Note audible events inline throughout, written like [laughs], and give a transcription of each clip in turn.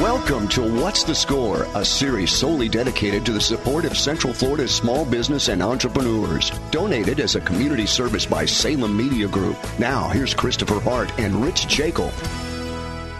Welcome to What's the Score, a series solely dedicated to the support of Central Florida's small business and entrepreneurs. Donated as a community service by Salem Media Group. Now, here's Christopher Hart and Rich Jekyll.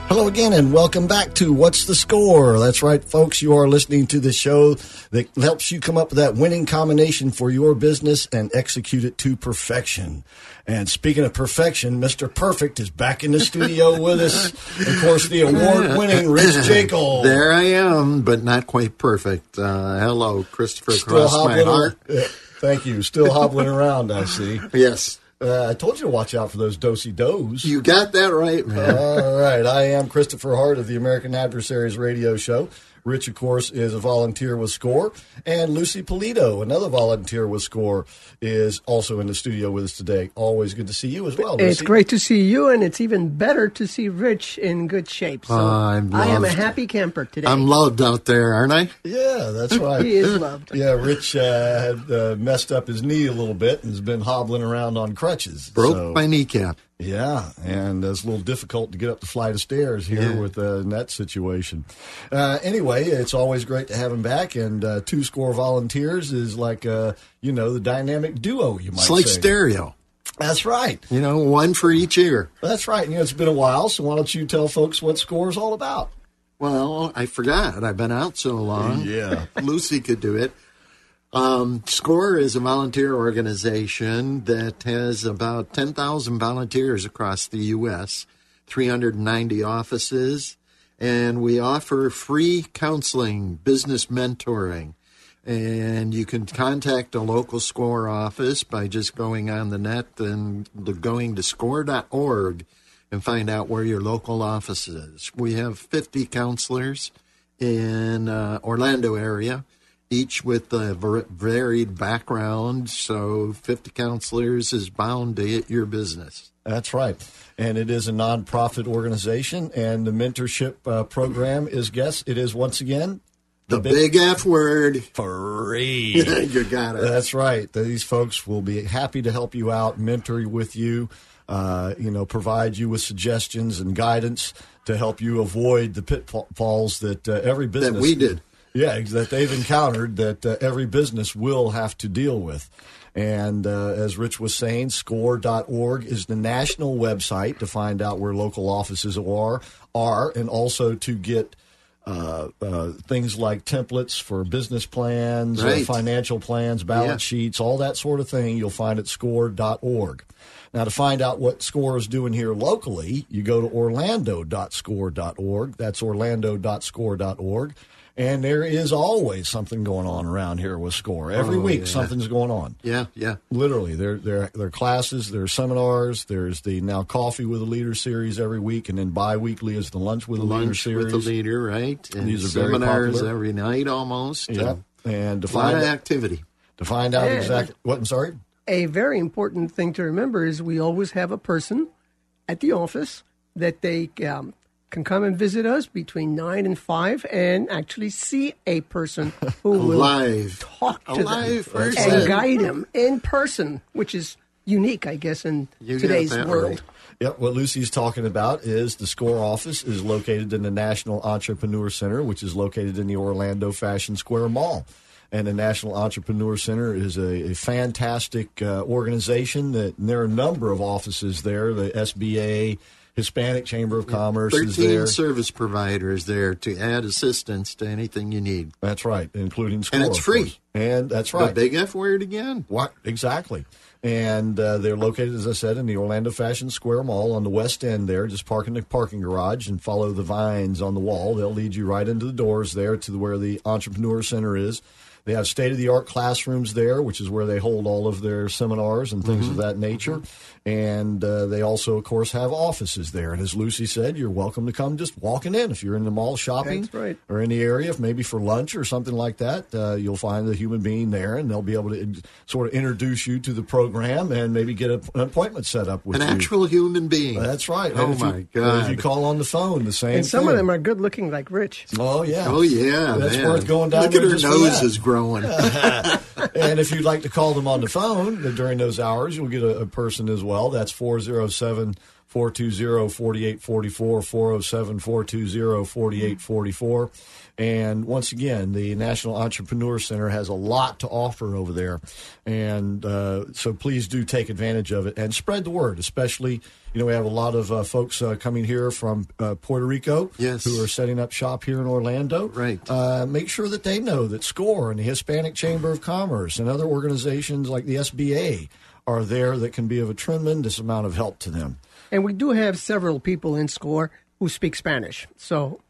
Hello again, and welcome back to What's the Score? That's right, folks. You are listening to the show that helps you come up with that winning combination for your business and execute it to perfection. And speaking of perfection, Mr. Perfect is back in the studio with us. Of course, the award winning Rich [laughs] Jekyll. There I am, but not quite perfect. Uh, hello, Christopher Still Cross my hobbling heart. ar- Thank you. Still hobbling around, I see. [laughs] Yes, Uh, I told you to watch out for those dosey dos. you got that right, man. All right. I am Christopher Hart of the American Adversaries radio show. Rich, of course, is a volunteer with SCORE. And Lucy Polito, another volunteer with SCORE, is also in the studio with us today. Always good to see you as well, Lucy. It's great to see you, and it's even better to see Rich in good shape. So I'm I am a happy camper today. I'm loved out there, aren't I? Yeah, that's [laughs] right. he is loved. [laughs] Yeah, Rich uh, had uh, messed up his knee a little bit and has been hobbling around on crutches. Broke So- my kneecap. Yeah, and it's a little difficult to get up the flight of stairs here Yeah. with uh, in that situation. Uh, anyway, it's always great to have him back, and uh, two score volunteers is like uh, you know the dynamic duo. You might It's like say. stereo. That's right. You know, one for each ear. That's right. You know, it's been a while, so why don't you tell folks what score is all about? Well, I forgot. I've been out so long. Yeah. [laughs] Lucy could do it. Um, SCORE is a volunteer organization that has about 10,000 volunteers across the U.S., 390 offices, and we offer free counseling, business mentoring. And you can contact a local SCORE office by just going on the net and going to score.org and find out where your local office is. We have 50 counselors in uh, Orlando area, each with a varied background. So 50 counselors is bound to hit your business. That's right. And it is a nonprofit organization, and the mentorship uh, program is, guess, it is once again The big F word. free. [laughs] you got it. That's right. These folks will be happy to help you out, mentor with you, uh, you know, provide you with suggestions and guidance to help you avoid the pitfalls that uh, every business that we did. Yeah, that they've encountered that uh, every business will have to deal with. And uh, as Rich was saying, score.org is the national website to find out where local offices are, are and also to get uh, uh, things like templates for business plans, Right. financial plans, balance Yeah. sheets, all that sort of thing. You'll find at score.org. Now, to find out what SCORE is doing here locally, you go to orlando.score.org. That's orlando.score.org. And there is always something going on around here with SCORE. Every Oh, week, yeah. something's going on. Yeah, yeah. Literally, there, there, there are classes, there are seminars. There's the now coffee with a leader series every week, and then bi-weekly is the lunch with a leader series. with the leader, right? And These are very seminars popular. every night almost. Yeah, and And to A lot find of out, activity. to find out And- exactly what I'm sorry. a very important thing to remember is we always have a person at the office that they um, can come and visit us between nine and five and actually see a person [laughs] who will Live. talk to A live them person. and guide them in person, which is unique, I guess, in You today's world. right. Yep, what Lucy's talking about is the SCORE office is located in the National Entrepreneur Center, which is located in the Orlando Fashion Square Mall. And the National Entrepreneur Center is a, a fantastic uh, organization that and there are a number of offices there. The SBA, Hispanic Chamber of Commerce is 13 there. service providers there to add assistance to anything you need. That's right, including SCORE. And it's free. And that's The right. big F word again. What exactly? And uh, they're located, as I said, in the Orlando Fashion Square Mall on the west end. There, just park in the parking garage and follow the vines on the wall. They'll lead you right into the doors there to where the Entrepreneur Center is. They have state of the art classrooms there, which is where they hold all of their seminars and things of that nature. And uh, they also, of course, have offices there. And as Lucy said, you're welcome to come just walking in if you're in the mall shopping That's right. or in the area, if maybe for lunch or something like that. Uh, you'll find the human being there, and they'll be able to in- sort of introduce you to the program and maybe get a, an appointment set up with An you. actual human being. That's right. Oh And if you- my God! If you call on the phone, the same. And some of them are good looking like Rich. Oh yeah. Oh yeah, That's man. worth going down Look at her nose is growing. [laughs] and if you'd like to call them on the phone during those hours, you'll get a, a person as well. That's 407 420 4844, 407 420 4844. And once again, the National Entrepreneur Center has a lot to offer over there. And uh, so please do take advantage of it and spread the word, especially, you know, we have a lot of uh, folks uh, coming here from uh, Puerto Rico Yes. who are setting up shop here in Orlando. Right. Uh, make sure that they know that SCORE and the Hispanic Chamber of Commerce and other organizations like the SBA are there that can be of a tremendous amount of help to them. And we do have several people in SCORE who speak Spanish. So,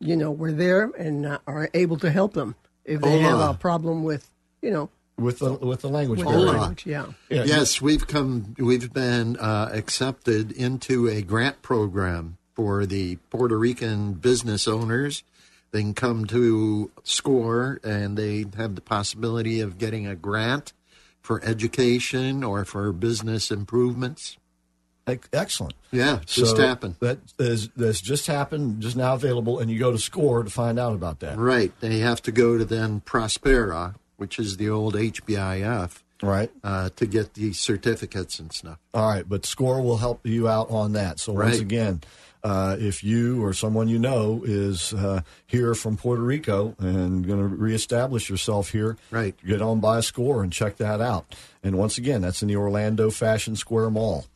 you know, we're there and uh, are able to help them if they have a problem with, you know, With the with the language with the language. Yeah. Yeah, yes, we've come. We've been uh, accepted into a grant program for the Puerto Rican business owners. They can come to SCORE and they have the possibility of getting a grant for education or for business improvements. Excellent. Yeah, just So happened. That is that's just happened, just now available, and you go to SCORE to find out about that. Right. They have to go to then Prospera, which is the old HBIF, Right. uh, to get the certificates and stuff. All right, but SCORE will help you out on that. So once Right. again, uh, if you or someone you know is uh, here from Puerto Rico and going to reestablish yourself here, Right. get on by a SCORE and check that out. And once again, that's in the Orlando Fashion Square Mall.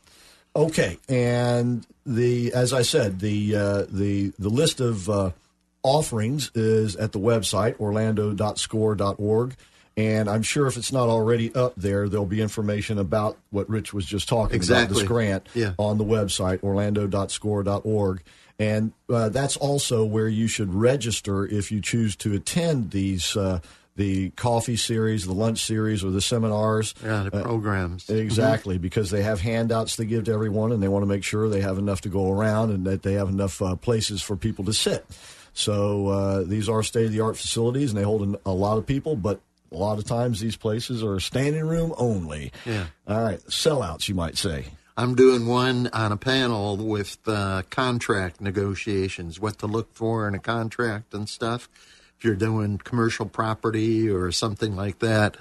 Okay, and the as I said, the uh, the the list of uh, offerings is at the website orlando.score.org. And I'm sure if it's not already up there, there'll be information about what Rich was just talking about, this grant Yeah. on the website, orlando.score.org. And uh, that's also where you should register if you choose to attend these, uh, the coffee series, the lunch series, or the seminars. Yeah, the Uh, programs. Exactly, because they have handouts they give to everyone, and they want to make sure they have enough to go around and that they have enough uh, places for people to sit. So uh, these are state of the art facilities, and they hold an- a lot of people, but a lot of times these places are standing room only. Yeah. All right, sellouts, you might say. I'm doing one on a panel with uh, contract negotiations, what to look for in a contract and stuff. If you're doing commercial property or something like that,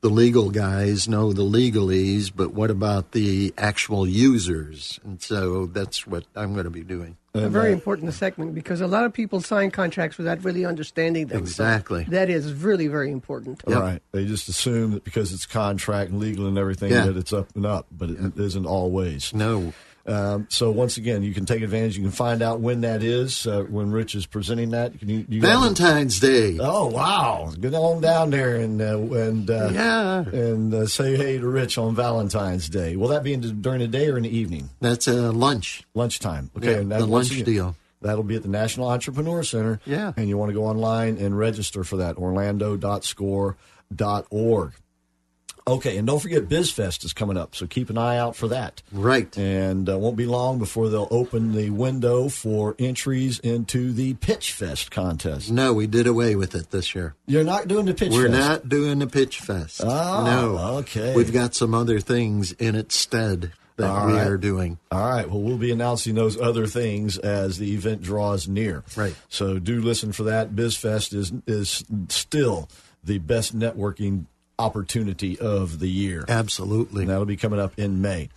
the legal guys know the legalese, but what about the actual users? And so that's what I'm going to be doing. A very uh, important segment because a lot of people sign contracts without really understanding them. So Exactly. that is really very important. Yep. Right. They just assume that because it's contract and legal and everything Yeah. that it's up and up, but it isn't always. No. Um, so once again, you can take advantage. You can find out when that is uh, when Rich is presenting that. Can you, you Valentine's Day. Oh wow! Get on down there and uh, and uh, Yeah. and uh, say hey to Rich on Valentine's Day. Will that be in the, during the day or in the evening? That's a lunch. Lunchtime. Okay, Yeah, and the once lunch deal. That'll be at the National Entrepreneur Center. Yeah. and you want to go online and register for that. Orlando.score.org. Okay, and don't forget BizFest is coming up, so keep an eye out for that. Right. And uh, won't be long before they'll open the window for entries into the Pitch Fest contest. No, we did away with it this year. You're not doing the Pitch We're Fest. not doing the pitch fest. Oh, no. okay. We've got some other things in its stead that All we right. are doing. All right. Well, we'll be announcing those other things as the event draws near. Right. So do listen for that. BizFest is is still the best networking opportunity of the year. Absolutely. And that'll be coming up in May.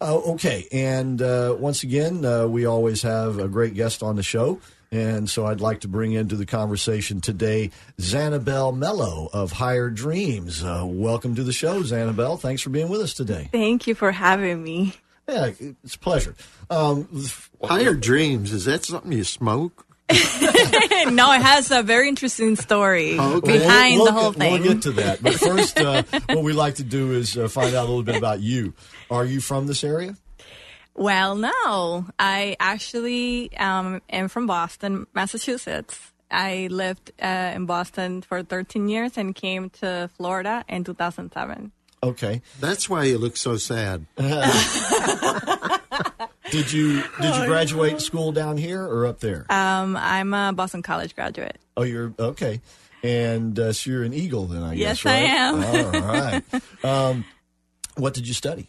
Uh, okay. And uh, once again, uh, we always have a great guest on the show. And so I'd like to bring into the conversation today Xanabel Mello of Higher Dreams. Uh, welcome to the show, Xanabel. Thanks for being with us today. Thank you for having me. Yeah, it's a pleasure. Um, Higher dreams, is that something you smoke? [laughs] no, it has a very interesting story Okay. behind we'll, the we'll whole get, thing. We'll get to that. But first, uh, [laughs] what we like to do is uh, find out a little bit about you. Are you from this area? Well, no, I actually um, am from Boston, Massachusetts, I lived uh, in Boston for 13 years and came to Florida in 2007. Okay. That's why you look so sad. [laughs] Did you did you graduate school down here or up there? Um, I'm a Boston College graduate. Oh, you're okay. And uh, so you're an Eagle then, I Yes, guess, right? I am. All right. Um, what did you study?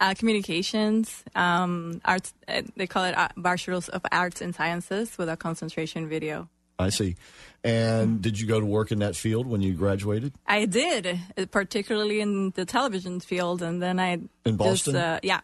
Uh, communications, um, arts. Uh, they call it uh, Bachelor's of Arts and Sciences with a concentration video. I see. And did you go to work in that field when you graduated? I did, particularly in the television field, and then I In Boston? Just, uh, yeah,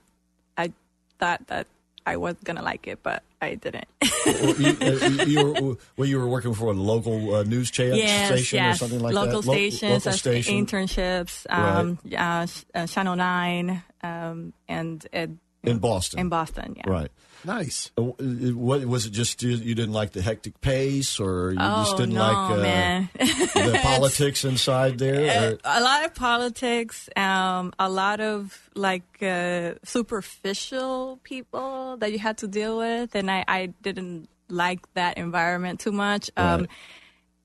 I thought that I was gonna like it, but I didn't. [laughs] Or you, uh, you were, well, you were working for a local uh, news cha- yes, station yes. or something like local that? Stations, local uh, station internships, um, uh, uh, Channel Nine, um, and uh, in Boston. in Boston. Yeah. Right. Nice. Uh, What was it? Just you, you didn't like the hectic pace, or you just Oh didn't no, like uh, the [laughs] politics inside there? Or, a lot of politics, um, a lot of like uh, superficial people that you had to deal with, and I, I didn't like that environment too much. Um,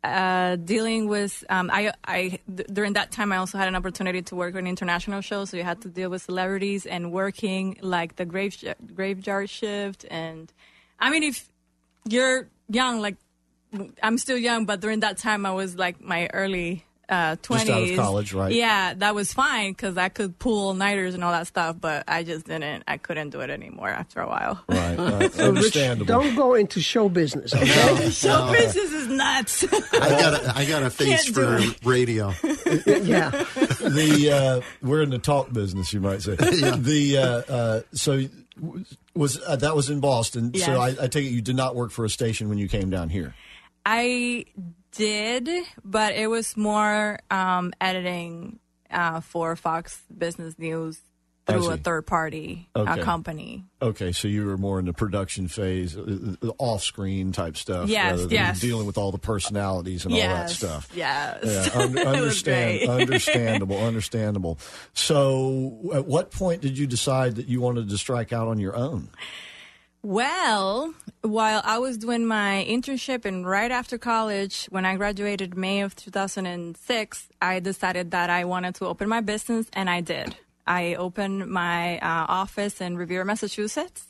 uh, dealing with, um, I, I th- during that time, I also had an opportunity to work on international shows, so you had to deal with celebrities and working like the grave graveyard shift, and I mean, if you're young, like I'm still young, but during that time I was like my early uh, 20s. Just out of college, right. Yeah, that was fine because I could pull nighters and all that stuff, but I just didn't. I couldn't do it anymore after a while. right. right. So, [laughs] Rich, Understandable. don't go into show business. Okay? [laughs] Show business is nuts. I got a, I got a [laughs] face Can't for radio. yeah. the uh, we're in the talk business, you might say. The uh, uh, so was uh, that was in Boston. Yes. So I, I take it you did not work for a station when you came down here. I did, but it was more um, editing uh, for Fox Business News through a third party Okay. uh, company. Okay, so you were more in the production phase, uh, uh, off-screen type stuff, Yes, than yes. dealing with all the personalities and all that stuff. yes. Yeah, [laughs] un- understand, [laughs] understandable, understandable. So, at what point did you decide that you wanted to strike out on your own? Well, while I was doing my internship and right after college, when I graduated May of 2006, I decided that I wanted to open my business, and I did. I opened my uh, office in Revere, Massachusetts,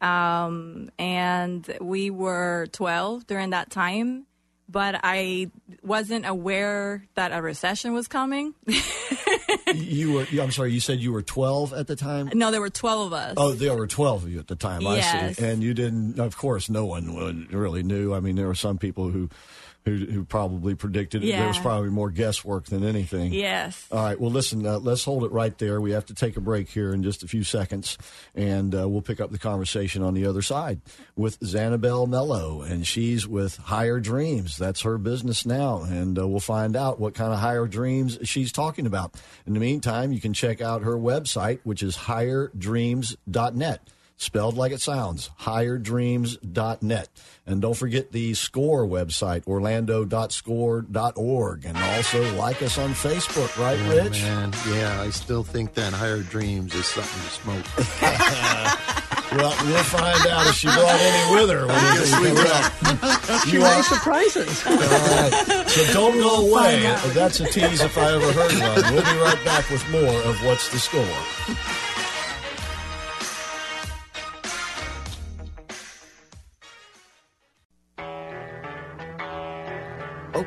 um, and we were 12 during that time. But I wasn't aware that a recession was coming. [laughs] [laughs] You were, I'm sorry, you said you were 12 at the time? no, there were 12 of us. Oh, there were 12 of you at the time, I Yes. see. And you didn't, of course, no one really knew. I mean, there were some people who, who, who probably predicted it. There was probably more guesswork than anything. Yes. All right. Well, listen, uh, let's hold it right there. We have to take a break here in just a few seconds, and uh, we'll pick up the conversation on the other side with Xanabel Mello, and she's with Higher Dreams. That's her business now, and uh, we'll find out what kind of higher dreams she's talking about. In the meantime, you can check out her website, which is higherdreams.net. Spelled like it sounds, higherdreams.net. And don't forget the SCORE website, orlando.score.org. And also like us on Facebook, right, Rich? Man, yeah, I still think that higher dreams is something to smoke. [laughs] [laughs] Well, we'll find out if she brought any with her. When yes, we will. [laughs] She may surprise us. All right. So don't go away. That's a tease if I ever heard one. We'll be right back with more of What's the Score.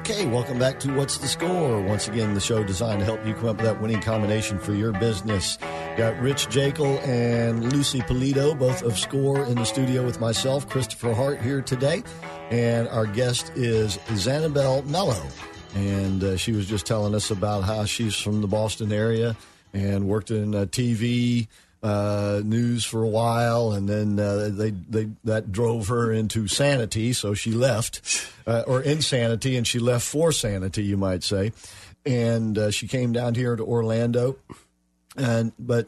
Okay, welcome back to What's the Score? Once again, the show designed to help you come up with that winning combination for your business. Got Rich Jekyll and Lucy Polito, both of Score, in the studio with myself, Christopher Hart, here today. And our guest is Xanabel Mello. And uh, she was just telling us about how she's from the Boston area and worked in uh, TV uh, news for a while, and then uh, they they that drove her into sanity, so she left, uh, or insanity, and she left for sanity, you might say, and uh, she came down here to Orlando, and but.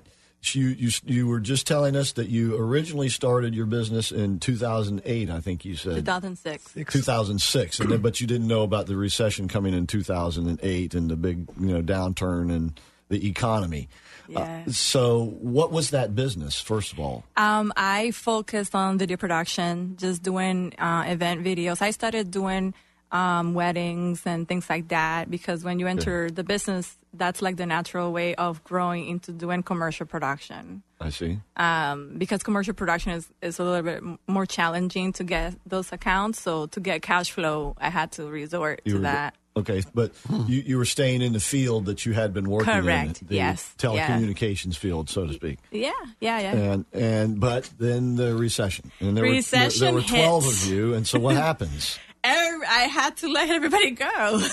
You, you you were just telling us that you originally started your business in 2008, I think you said. 2006. 2006, and then, but you didn't know about the recession coming in 2008 and the big you know downturn in the economy. Yeah. Uh, so, what was that business first of all? Um, I focused on video production, just doing uh, event videos. I started doing um, weddings and things like that. Because when you enter the business, that's like the natural way of growing into doing commercial production. I see. Um, because commercial production is, is a little bit more challenging to get those accounts. So to get cash flow, I had to resort You to that. Okay, but you, you were staying in the field that you had been working Correct, in, the yes, yeah. telecommunications field, so to speak. Yeah, yeah, yeah. And and but then the recession, and there Recession were there, there were twelve hits. of you, and so what [laughs] happens? I had to let everybody go. [laughs]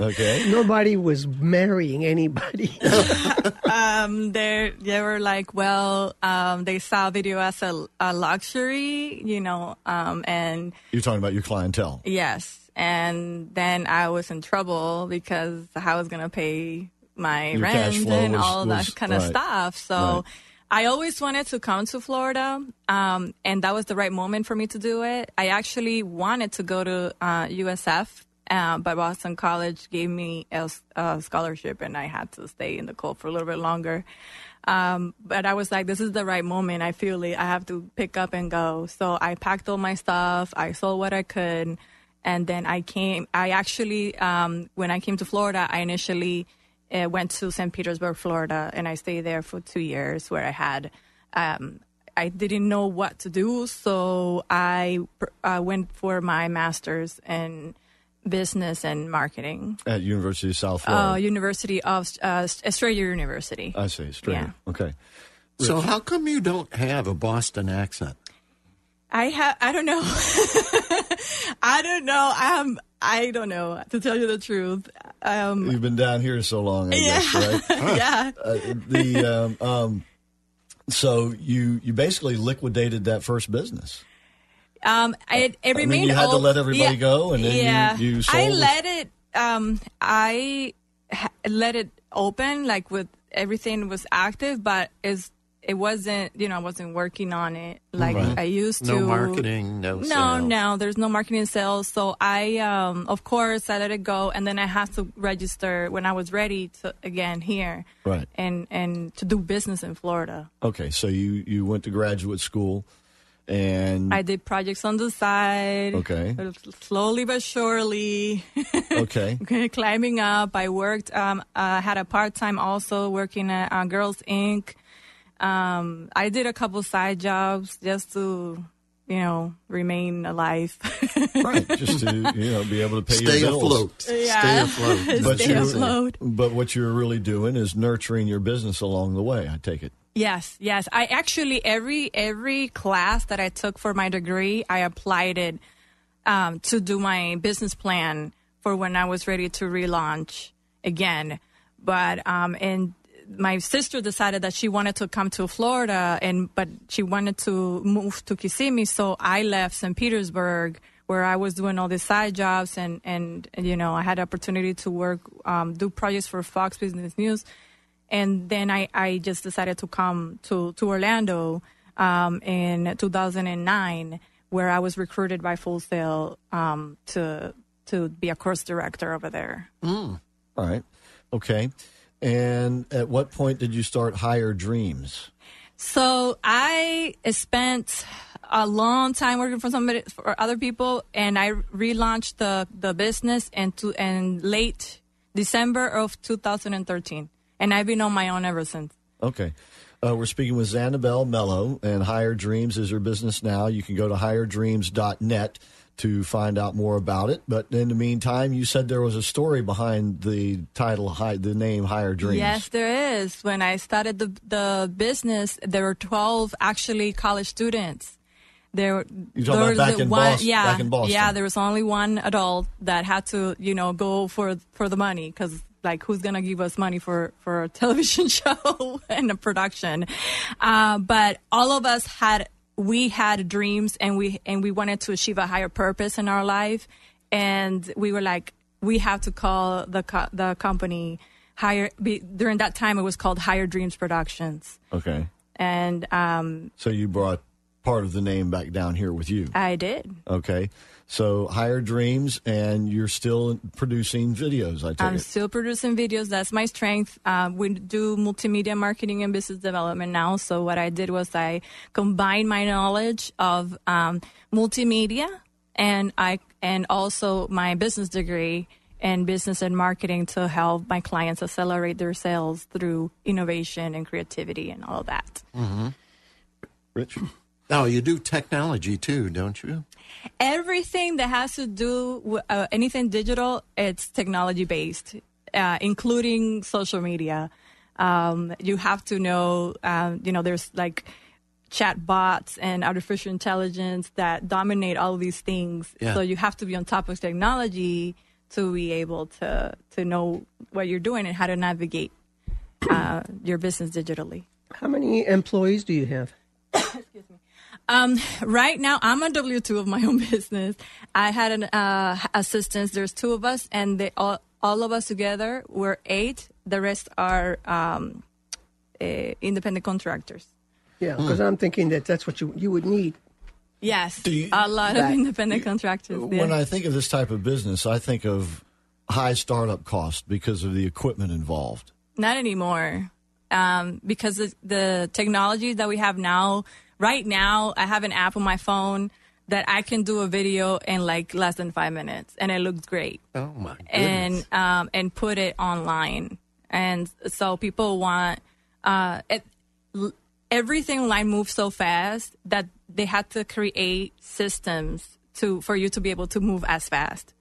Okay, Nobody was marrying anybody. [laughs] um, they they were like, well, um, they saw video as a, a luxury, you know, um, and you're talking about your clientele. yes, and then I was in trouble because I was gonna pay my Your rent and was- all was- that kind of right. stuff. So. Right. I always wanted to come to Florida, um, and that was the right moment for me to do it. I actually wanted to go to uh, USF, uh, but Boston College gave me a scholarship, and I had to stay in the cold for a little bit longer. Um, but I was like, this is the right moment. I feel it. I have to pick up and go. So I packed all my stuff. I sold what I could. And then I came, I actually, um, when I came to Florida, I initially uh, went to St. Petersburg, Florida, and I stayed there for two years where I had, um, I didn't know what to do. So I uh, went for my master's in business and marketing. At University of South Uh, Florida. University of uh, Australia University. I see. Straight. yeah. Okay. So how come you don't have a Boston accent? I have. I don't know. [laughs] [laughs] I don't know. I'm. I don't know. To tell you the truth. Um. You've been down here so long, I guess, right? [laughs] yeah. Uh, the um, um, so you you basically liquidated that first business. Um. It, it mean, remained. you had to let everybody yeah, go, and then yeah. you I sold it? let it. Um. I ha- let it open, like with everything was active, but is it wasn't. You know, I wasn't working on it like Right. I used No to. No marketing, no No, sales. no, there's no marketing sales. So I, um, of course, I let it go, and then I had to register when I was ready to again here, Right. and and to do business in Florida. Okay, so you you went to graduate school, and I did projects on the side. Okay. Slowly but surely, okay, [laughs] climbing up. I worked. Um, uh, had a part time also working at uh, Girls Inc. Um, I did a couple side jobs just to, you know, remain alive. [laughs] right, just to you know be able to pay Stay your bills. afloat. Stay afloat. [laughs] But Stay you afloat. but what you're really doing is nurturing your business along the way. I take it. Yes, yes. I actually every every class that I took for my degree, I applied it um, to do my business plan for when I was ready to relaunch again. But um, and my sister decided that she wanted to come to Florida, and but she wanted to move to Kissimmee, so I left St. Petersburg. Where I was doing all these side jobs, and, and you know I had opportunity to work, um, do projects for Fox Business News, and then I, I just decided to come to, to Orlando um, in 2009, where I was recruited by Full Sail um, to to be a course director over there. All right, okay. And at what point did you start Higher Dreams? So I spent a long time working for somebody for other people, and I relaunched the the business in to, in late December of 2013, and I've been on my own ever since. Okay. Uh, we're speaking with Xanabel Mello, and Higher Dreams is her business now. You can go to higherdreams.net to find out more about it. But in the meantime, you said there was a story behind the title, the name Higher Dreams. Yes, there is. When I started the the business, there were 12 actually college students. There, You're talking there about was back in one, Boston- yeah, back in Boston. yeah. There was only one adult that had to, you know, go for for the money because, like, who's gonna give us money for for a television [laughs] show and a production? Uh, but all of us had we had dreams and we and we wanted to achieve a higher purpose in our life, and we were like, we have to call the co- the company higher. Be, during that time, it was called Higher Dreams Productions, Okay. and um, So you brought part of the name back down here with you. I did. Okay. So Higher Dreams, and you're still producing videos, I take I'm it. still producing videos. That's my strength. Um, we do multimedia marketing and business development now. So what I did was I combined my knowledge of um, multimedia and I and also my business degree and business and marketing to help my clients accelerate their sales through innovation and creativity and all that. Rich? Now, you do technology too, don't you? Everything that has to do with uh, anything digital, it's technology based, uh, including social media. Um, you have to know, um, you know, there's like chat bots and artificial intelligence that dominate all of these things. Yeah. So you have to be on top of technology to be able to to know what you're doing and how to navigate uh, your business digitally. How many employees do you have? Um, right now, I'm a W two of my [laughs] own business. I had an uh, assistants. There's two of us, and they all all of us together we're eight. The rest are um, uh, independent contractors. Yeah, because I'm thinking that that's what you you would need. Yes, you- a lot that- of independent contractors. When yeah. I think of this type of business, I think of high startup cost because of the equipment involved. Not anymore. Um, because the, the technology that we have now, right now, I have an app on my phone that I can do a video in like less than five minutes and it looks great. Oh my goodness! and um, and put it online. And so people want uh, it, everything online moves so fast that they had to create systems to for you to be able to move as fast.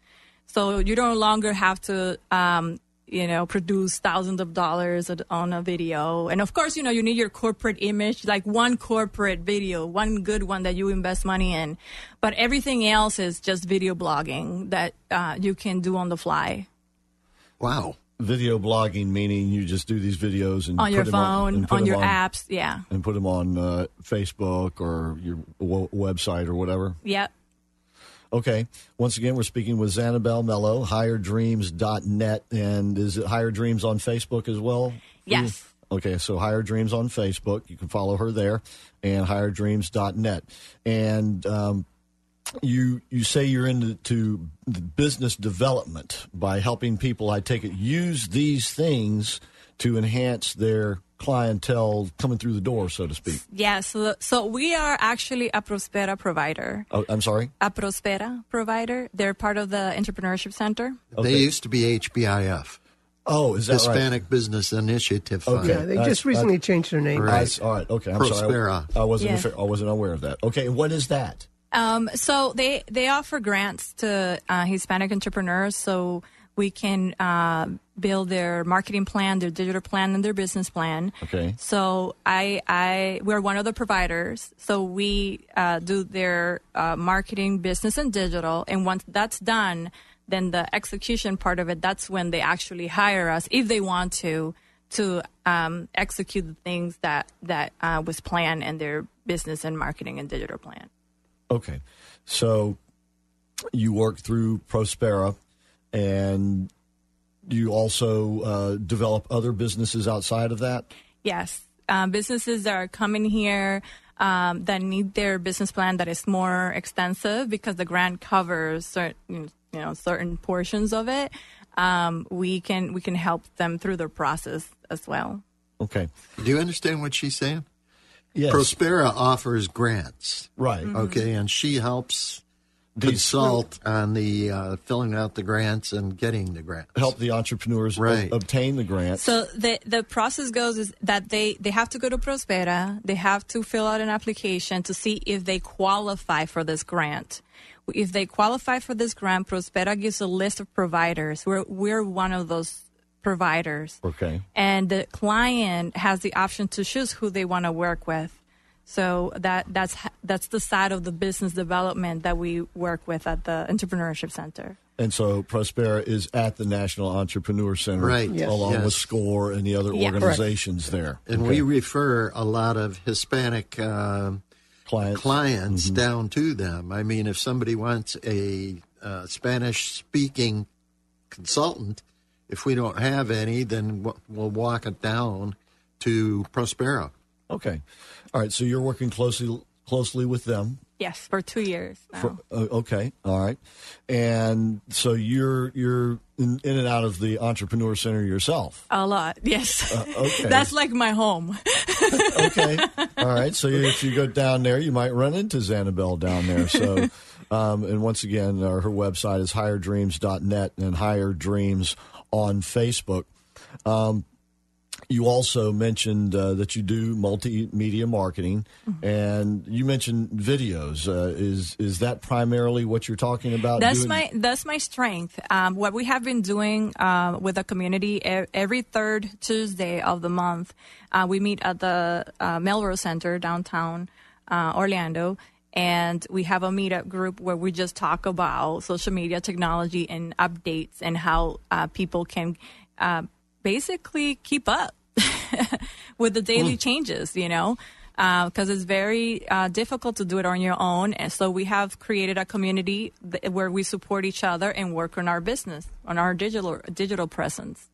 So you no longer have to. Um, you know, produce thousands of dollars on a video. And of course, you know, you need your corporate image, like one corporate video, one good one that you invest money in. But everything else is just video blogging that uh, you can do on the fly. wow. Video blogging, meaning you just do these videos and on put your them phone, and put on them your apps. Yeah. and put them on uh, Facebook or your w- website or whatever. Yep. Okay. Once again, we're speaking with Xanabel Mello, higherdreams.net. And is it Higher Dreams on Facebook as well? Yes. Okay, so Higher Dreams on Facebook. You can follow her there and higherdreams.net. And um, you you say you're into business development by helping people, I take it, use these things to enhance their clientele coming through the door, so to speak. Yeah. So, so we are actually a Prospera provider. Oh, I'm sorry? A Prospera provider. They're part of the Entrepreneurship Center. Okay. They used to be HBIF, Oh, is that right? Hispanic Business Initiative Fund. Okay. Yeah, they That's- just recently changed their name. Right. I s- all right. Okay. I'm sorry. Prospera. I, I wasn't. Yeah. I wasn't aware of that. Okay. What is that? Um, so they they offer grants to uh, Hispanic entrepreneurs, so we can uh, build their marketing plan, their digital plan, and their business plan. Okay. So I I we're one of the providers. So we uh, do their uh, marketing, business, and digital. And once that's done, then the execution part of it. That's when they actually hire us if they want to to um, execute the things that that uh, was planned in their business and marketing and digital plan. Okay. So you work through Prospera, and you also uh, develop other businesses outside of that. Yes, um, businesses that are coming here um, that need their business plan that is more extensive because the grant covers certain, you know, certain portions of it. Um, we can we can help them through their process as well. Okay. Do you understand what she's saying? Yes. Prospera offers grants, right. okay, and she helps These- consult on the uh, filling out the grants and getting the grants. Help the entrepreneurs o- Right. obtain the grants. So the the process goes is that they they have to go to Prospera. They have to fill out an application to see if they qualify for this grant. If they qualify for this grant, Prospera gives a list of providers. We're we're one of those providers. okay. and the client has the option to choose who they want to work with. So that that's that's the side of the business development that we work with at the Entrepreneurship Center. And so Prospera is at the National Entrepreneur Center, Right. Yes. along Yes. with SCORE and the other Yeah. organizations there. And Okay. we refer a lot of Hispanic um clients. clients Mm-hmm. down to them. I mean, if somebody wants a uh, Spanish speaking consultant, if we don't have any, then we'll walk it down to Prospera. Okay. All right. So you're working closely closely with them. Yes, for two years now. For, uh, okay. All right. And so you're you're in, in and out of the entrepreneur center yourself. a lot, yes. Uh, okay. [laughs] That's like my home. [laughs] okay. [laughs] All right. So if you go down there, you might run into Xanabel down there. So Um, and once again, uh, her website is higherdreams.net and Higher Dreams on Facebook. Um, you also mentioned uh, that you do multimedia marketing, Mm-hmm. and you mentioned videos. Uh, is is that primarily what you're talking about? That's doing? my that's my strength. Um, what we have been doing uh, with the community every third Tuesday of the month, uh, we meet at the uh, Melrose Center downtown uh, Orlando, and we have a meetup group where we just talk about social media technology and updates and how uh, people can uh, basically keep up [laughs] with the daily changes. You know because it's very uh, difficult to do it on your own. And so we have created a community th- where we support each other and work on our business, on our digital digital presence.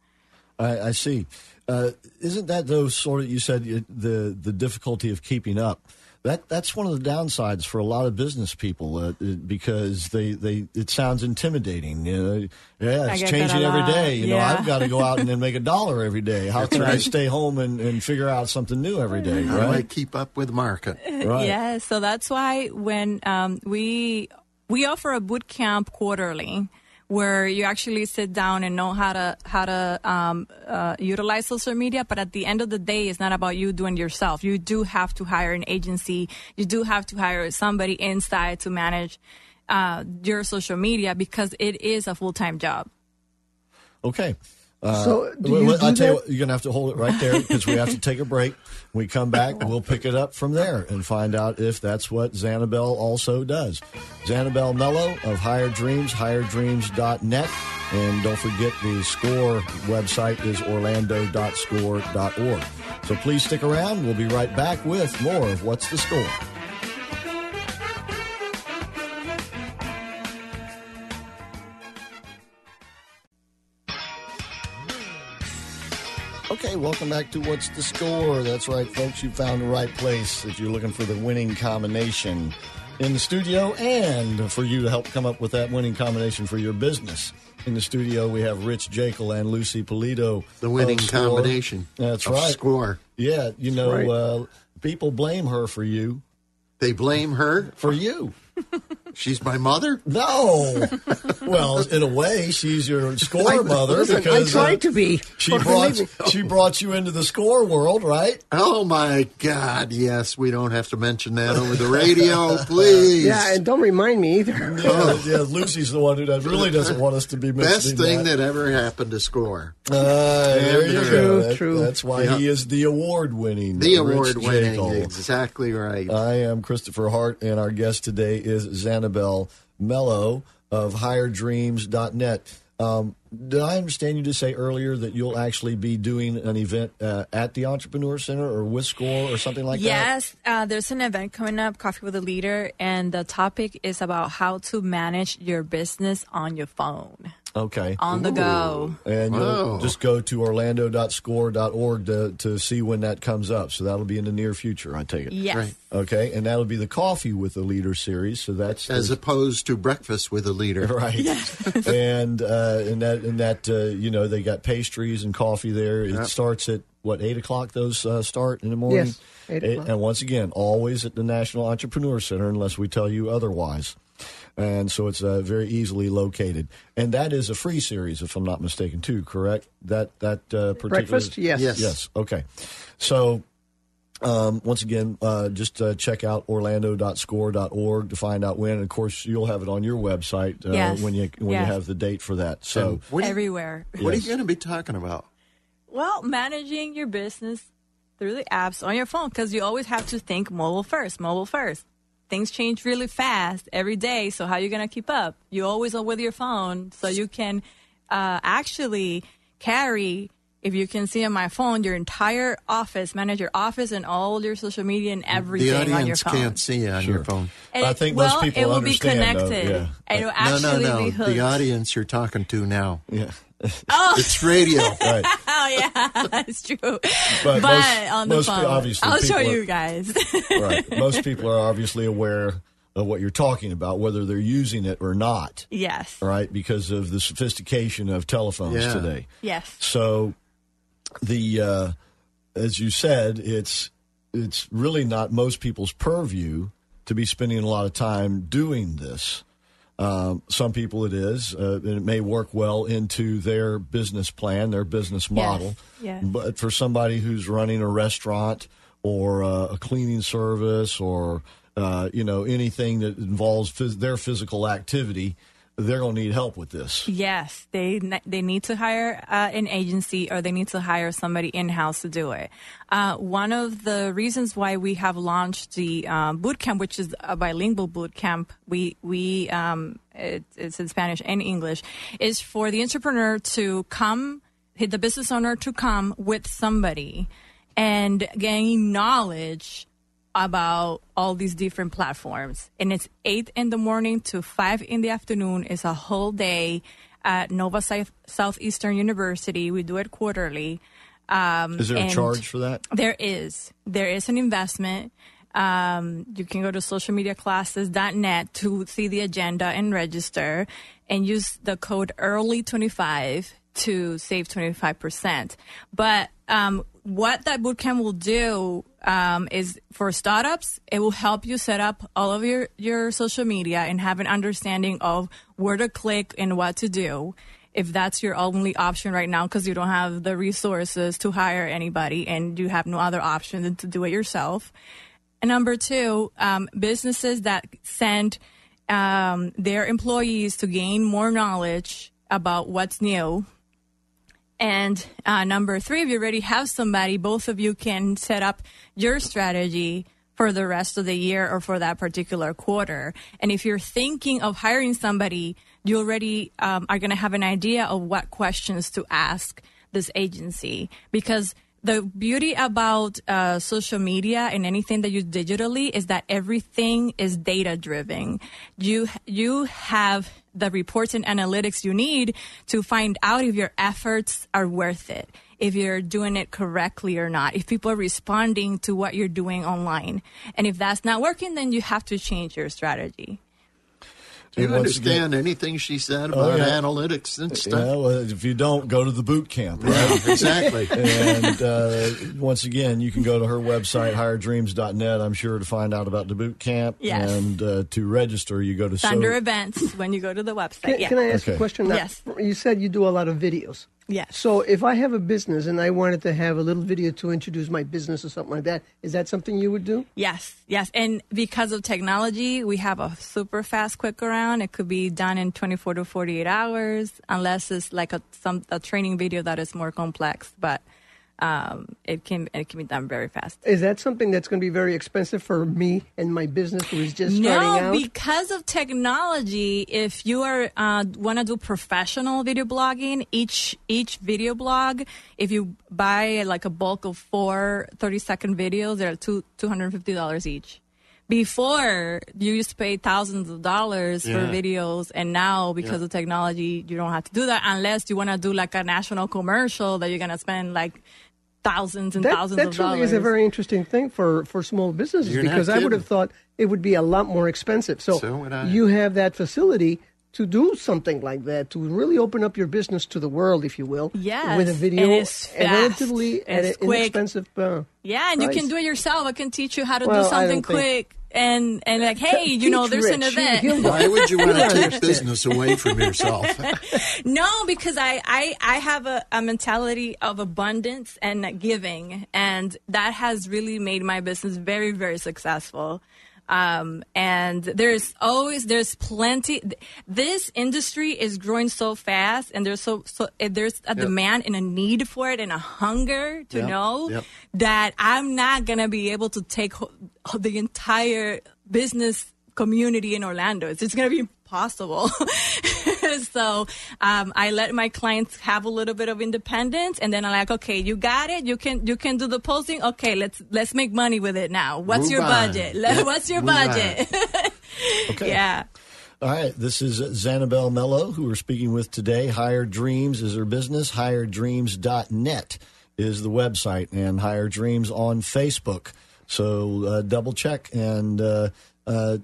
I, I see. Uh, isn't that though sort of you said the the difficulty of keeping up? That that's one of the downsides for a lot of business people uh, because they, they it sounds intimidating. You know, yeah, it's changing every day. a every lot. day. You know, I've got to go out and then make a dollar every day. How can I stay home and, and figure out something new every day? How do I Right. keep up with the market? [laughs] Right. Yeah, so that's why when um, we we offer a boot camp quarterly, where you actually sit down and know how to how to um, uh, utilize social media. But at the end of the day, it's not about you doing it yourself. You do have to hire an agency. You do have to hire somebody inside to manage uh, your social media because it is a full time job. Okay. Uh, So, do you well, do I'll tell you what, you're going to have to hold it right there because we have to take a break. We come back, we'll pick it up from there and find out if that's what Xanabel also does. Xanabel Mello of Higher Dreams, higherdreams.net. And don't forget the SCORE website is orlando.score.org. So please stick around. We'll be right back with more of What's the Score. Okay, welcome back to What's the Score? That's right, folks. You found the right place if you're looking for the winning combination in the studio and for you to help come up with that winning combination for your business. In the studio, we have Rich Jekyll and Lucy Polito. The winning combination. That's right. Score. Yeah, you know, right. uh, people blame her for you. They blame her. For you. [laughs] She's my mother. No. [laughs] well, in a way, she's your score mother Listen, I tried uh, to be. she brought she brought you into the score world, right? Oh my God! Yes, we don't have to mention that over the radio, please. Yeah, and don't remind me either. [laughs] Yeah, yeah, Lucy's the one who does, really doesn't want us to be Best thing that ever happened to Score. Uh, there you True, go. That- true. That's why Yeah. he is the award-winning, The award-winning, exactly right. I am Christopher Hart, and our guest today is Xanabel Mello of HigherDreams.net. Um, did I understand you to say earlier that you'll actually be doing an event uh, at the Entrepreneur Center or with Score or something like that? Yes, uh, there's an event coming up, Coffee with a Leader, and the topic is about how to manage your business on your phone, Okay. on the go. And you'll Wow. just go to orlando.score.org to, to see when that comes up. So that'll be in the near future, I take it. Yes. Right. Okay. And that'll be the Coffee with the Leader series. So that's As the- opposed to breakfast with a leader. [laughs] Right, Yes. [laughs] and uh, and that and that uh, you know they got pastries and coffee there. It starts at what eight o'clock? Those uh, start in the morning. Yes, eight Eight- o'clock. and once again, always at the National Entrepreneur Center, unless we tell you otherwise. And so it's uh, very easily located, and that is a free series, if I'm not mistaken, too. Correct? That that uh, particular Breakfast? Yes. Yes. Yes. Okay. So, um, once again, uh, just uh, check out orlando.score.org to find out when. And of course, you'll have it on your website uh, Yes. when you when Yes. you have the date for that. So, And what, are you, Everywhere. what are you going to be talking about? Well, managing your business through the apps on your phone because you always have to think mobile first, mobile first. Things change really fast every day, so how are you going to keep up? You always are with your phone, so you can uh, actually carry, if you can see on my phone, your entire office, manage your office and all your social media and everything The on your audience phone. can't see on your phone. And I it- think well, most people it will understand, be though, connected. yeah. It will No, actually no, be no. hooked. The audience you're talking to now. yeah, It's radio. [laughs] right. Oh yeah, that's true. But, most- on the most phone, obviously I'll show people are- you guys. [laughs] right. Most people are obviously aware of what you're talking about, whether they're using it or not. yes. Right, because of the sophistication of telephones Yeah. today. Yes. So, the uh, as you said, it's it's really not most people's purview to be spending a lot of time doing this. Um, some people it is, uh, and it may work well into their business plan, their business model. yes. But for somebody who's running a restaurant or uh, a cleaning service or uh, you know anything that involves phys- their physical activity, they're going to need help with this. Yes, they they need to hire uh, an agency or they need to hire somebody in house to do it. Uh, one of the reasons why we have launched the um, boot camp, which is a bilingual boot camp, we we um, it, it's in Spanish and English, is for the entrepreneur to come, the business owner to come with somebody and gain knowledge about all these different platforms. And it's 8 in the morning to 5 in the afternoon. It's a whole day at Nova South, Southeastern University. We do it quarterly. Um, Is there a charge for that? There is. There is an investment. Um, you can go to socialmediaclasses.net to see the agenda and register and use the code early25 to save 25%. But um, what that bootcamp will do um, is for startups, it will help you set up all of your, your social media and have an understanding of where to click and what to do. If that's your only option right now, because you don't have the resources to hire anybody and you have no other option than to do it yourself. And number two, um, businesses that send um, their employees to gain more knowledge about what's new and uh, number three, if you already have somebody, both of you can set up your strategy for the rest of the year or for that particular quarter. And if you're thinking of hiring somebody, you already um, are going to have an idea of what questions to ask this agency because the beauty about uh, social media and anything that you digitally is that everything is data driven. You you have the reports and analytics you need to find out if your efforts are worth it, if you're doing it correctly or not, if people are responding to what you're doing online, and if that's not working, then you have to change your strategy. Do you And once understand anything she said about yeah. analytics and Yeah, stuff? well, if you don't, go to the boot camp, right? [laughs] exactly. and uh, once again, you can go to her website, higherdreams.net, I'm sure, to find out about the boot camp. Yes. And uh, to register, you go to It's under events when you go to the website. Can, yeah. can I ask Okay. a question? Now, Yes. You said you do a lot of videos. Yes. So if I have a business and I wanted to have a little video to introduce my business or something like that, is that something you would do? Yes, yes. And because of technology, we have a super fast quick around. It could be done in 24 to 48 hours, unless it's like a some a training video that is more complex. But um, it can it can be done very fast. Is that something that's going to be very expensive for me and my business who is just starting No, because of technology, if you are uh, want to do professional video blogging, each each video blog, if you buy like a bulk of four 30 second videos, they're two two hundred fifty dollars each. Before you used to pay thousands of dollars for videos, and now because of technology, you don't have to do that unless you want to do like a national commercial that you're gonna spend like thousands and that, thousands that of truly dollars. is a very interesting thing for, for small businesses You're because I would have thought it would be a lot more expensive. So, So would I. you have that facility to do something like that to really open up your business to the world, if you will. Yes, with a video and it's fast. relatively at It's an quick. inexpensive. Uh, Yeah, and you can do it yourself. I can teach you how to Well, do something don't think- quick and and like, hey, [laughs] you know, there's an event. Why would you want [laughs] to take business away from yourself? [laughs] no, because I I I have a, a mentality of abundance and giving, and that has really made my business very very successful. Um, and there's always there's plenty. This industry is growing so fast, and there's so so eh, there's a demand and a need for it, and a hunger to Yep, know yep. that I'm not gonna be able to take ho- the entire business community in Orlando. It's just gonna be impossible. [laughs] so um, I let my clients have a little bit of independence, and then I'm like, okay, you got it. You can you can do the posting. Okay, let's let's make money with it now. What's Move your on. budget? [laughs] Yep, What's your move budget? [laughs] Okay. yeah. All right, this is Xanabel Mello, who we're speaking with today. Higher Dreams is her business. HigherDreams.net is the website, and Higher Dreams on Facebook. So uh, double check and uh, uh,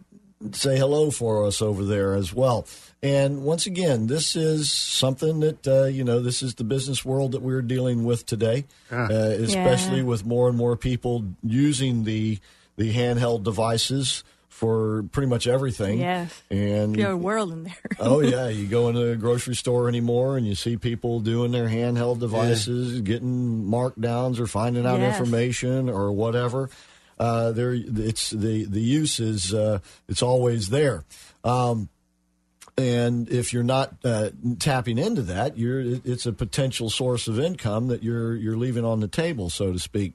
say hello for us over there as well. And once again, this is something that, uh, you know, this is the business world that we're dealing with today, uh, especially Yeah. with more and more people using the, the handheld devices for pretty much everything. Yes. And Your world in there. [laughs] oh yeah, [laughs] you go into a grocery store anymore and you see people doing their handheld devices, getting markdowns or finding out Yes. information or whatever. Uh, there, it's the the use is uh, it's always there. Um, and if you're not uh, tapping into that, you're it's a potential source of income that you're you're leaving on the table, so to speak.